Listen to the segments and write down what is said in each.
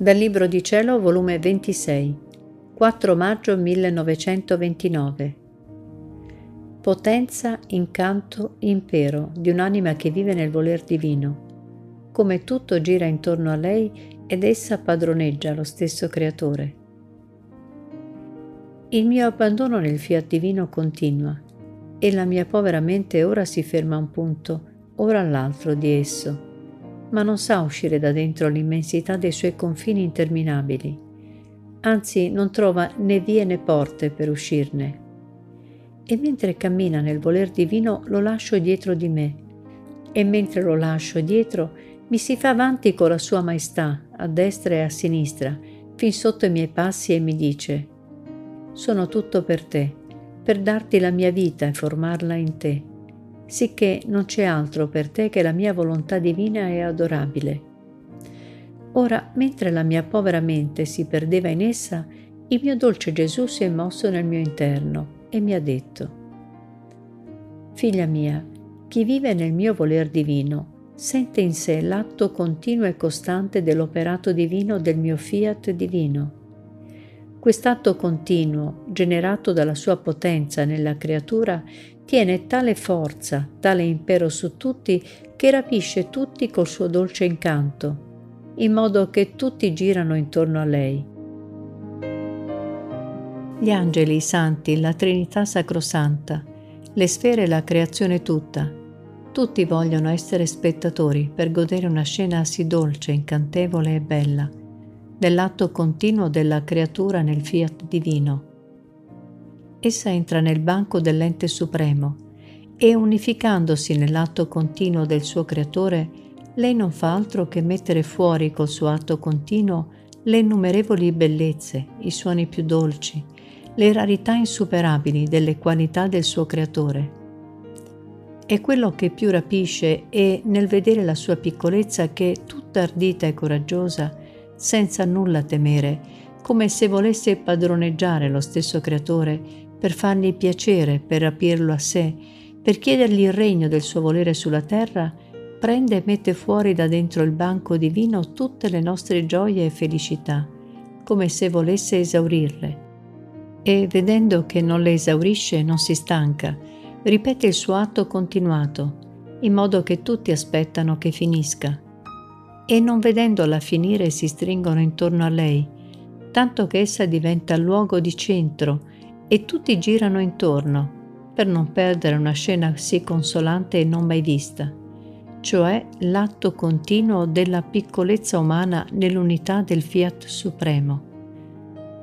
Dal Libro di Cielo, volume 26, 4 maggio 1929. Potenza, incanto, impero di un'anima che vive nel voler divino. Come tutto gira intorno a lei ed essa padroneggia lo stesso Creatore. Il mio abbandono nel fiat divino continua e la mia povera mente ora si ferma a un punto, ora all'altro di esso ma non sa uscire da dentro l'immensità dei suoi confini interminabili, anzi non trova né vie né porte per uscirne. E mentre cammina nel voler divino lo lascio dietro di me, e mentre lo lascio dietro mi si fa avanti con la sua maestà, a destra e a sinistra, fin sotto i miei passi e mi dice, sono tutto per te, per darti la mia vita e formarla in te sicché non c'è altro per te che la mia volontà divina e adorabile. Ora, mentre la mia povera mente si perdeva in essa, il mio dolce Gesù si è mosso nel mio interno e mi ha detto, Figlia mia, chi vive nel mio voler divino sente in sé l'atto continuo e costante dell'operato divino del mio fiat divino. Quest'atto continuo, generato dalla sua potenza nella creatura, tiene tale forza, tale impero su tutti, che rapisce tutti col suo dolce incanto, in modo che tutti girano intorno a lei. Gli angeli, i santi, la Trinità Sacrosanta, le sfere e la creazione tutta, tutti vogliono essere spettatori per godere una scena sì dolce, incantevole e bella, dell'atto continuo della creatura nel fiat divino essa entra nel banco dell'ente supremo e unificandosi nell'atto continuo del suo creatore, lei non fa altro che mettere fuori col suo atto continuo le innumerevoli bellezze, i suoni più dolci, le rarità insuperabili delle qualità del suo creatore. E quello che più rapisce è nel vedere la sua piccolezza che, tutta ardita e coraggiosa, senza nulla temere, come se volesse padroneggiare lo stesso creatore per fargli piacere, per rapirlo a sé, per chiedergli il regno del suo volere sulla terra, prende e mette fuori da dentro il banco divino tutte le nostre gioie e felicità, come se volesse esaurirle. E vedendo che non le esaurisce, non si stanca, ripete il suo atto continuato, in modo che tutti aspettano che finisca. E non vedendola finire si stringono intorno a lei, tanto che essa diventa luogo di centro, e tutti girano intorno per non perdere una scena sì consolante e non mai vista, cioè l'atto continuo della piccolezza umana nell'unità del fiat supremo.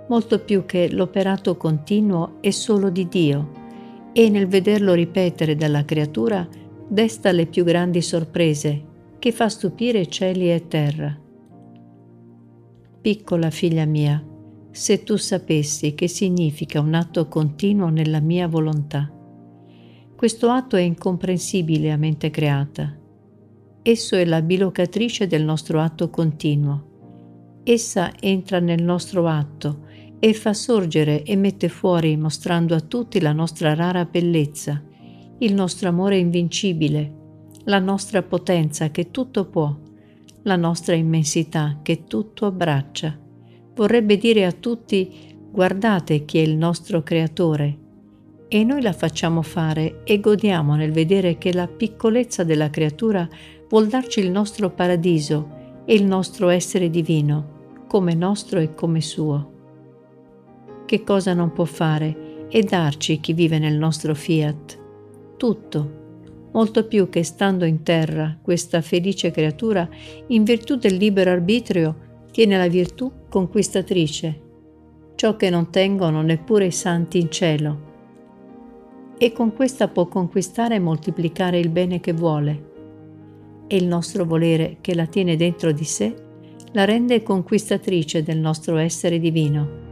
Molto più che l'operato continuo è solo di Dio e nel vederlo ripetere dalla creatura desta le più grandi sorprese che fa stupire cieli e terra. Piccola figlia mia, se tu sapessi che significa un atto continuo nella mia volontà. Questo atto è incomprensibile a mente creata. Esso è la bilocatrice del nostro atto continuo. Essa entra nel nostro atto e fa sorgere e mette fuori mostrando a tutti la nostra rara bellezza, il nostro amore invincibile, la nostra potenza che tutto può, la nostra immensità che tutto abbraccia vorrebbe dire a tutti guardate chi è il nostro creatore. E noi la facciamo fare e godiamo nel vedere che la piccolezza della creatura vuol darci il nostro paradiso e il nostro essere divino, come nostro e come suo. Che cosa non può fare e darci chi vive nel nostro fiat? Tutto, molto più che stando in terra questa felice creatura, in virtù del libero arbitrio, tiene la virtù conquistatrice, ciò che non tengono neppure i santi in cielo, e con questa può conquistare e moltiplicare il bene che vuole. E il nostro volere che la tiene dentro di sé la rende conquistatrice del nostro essere divino.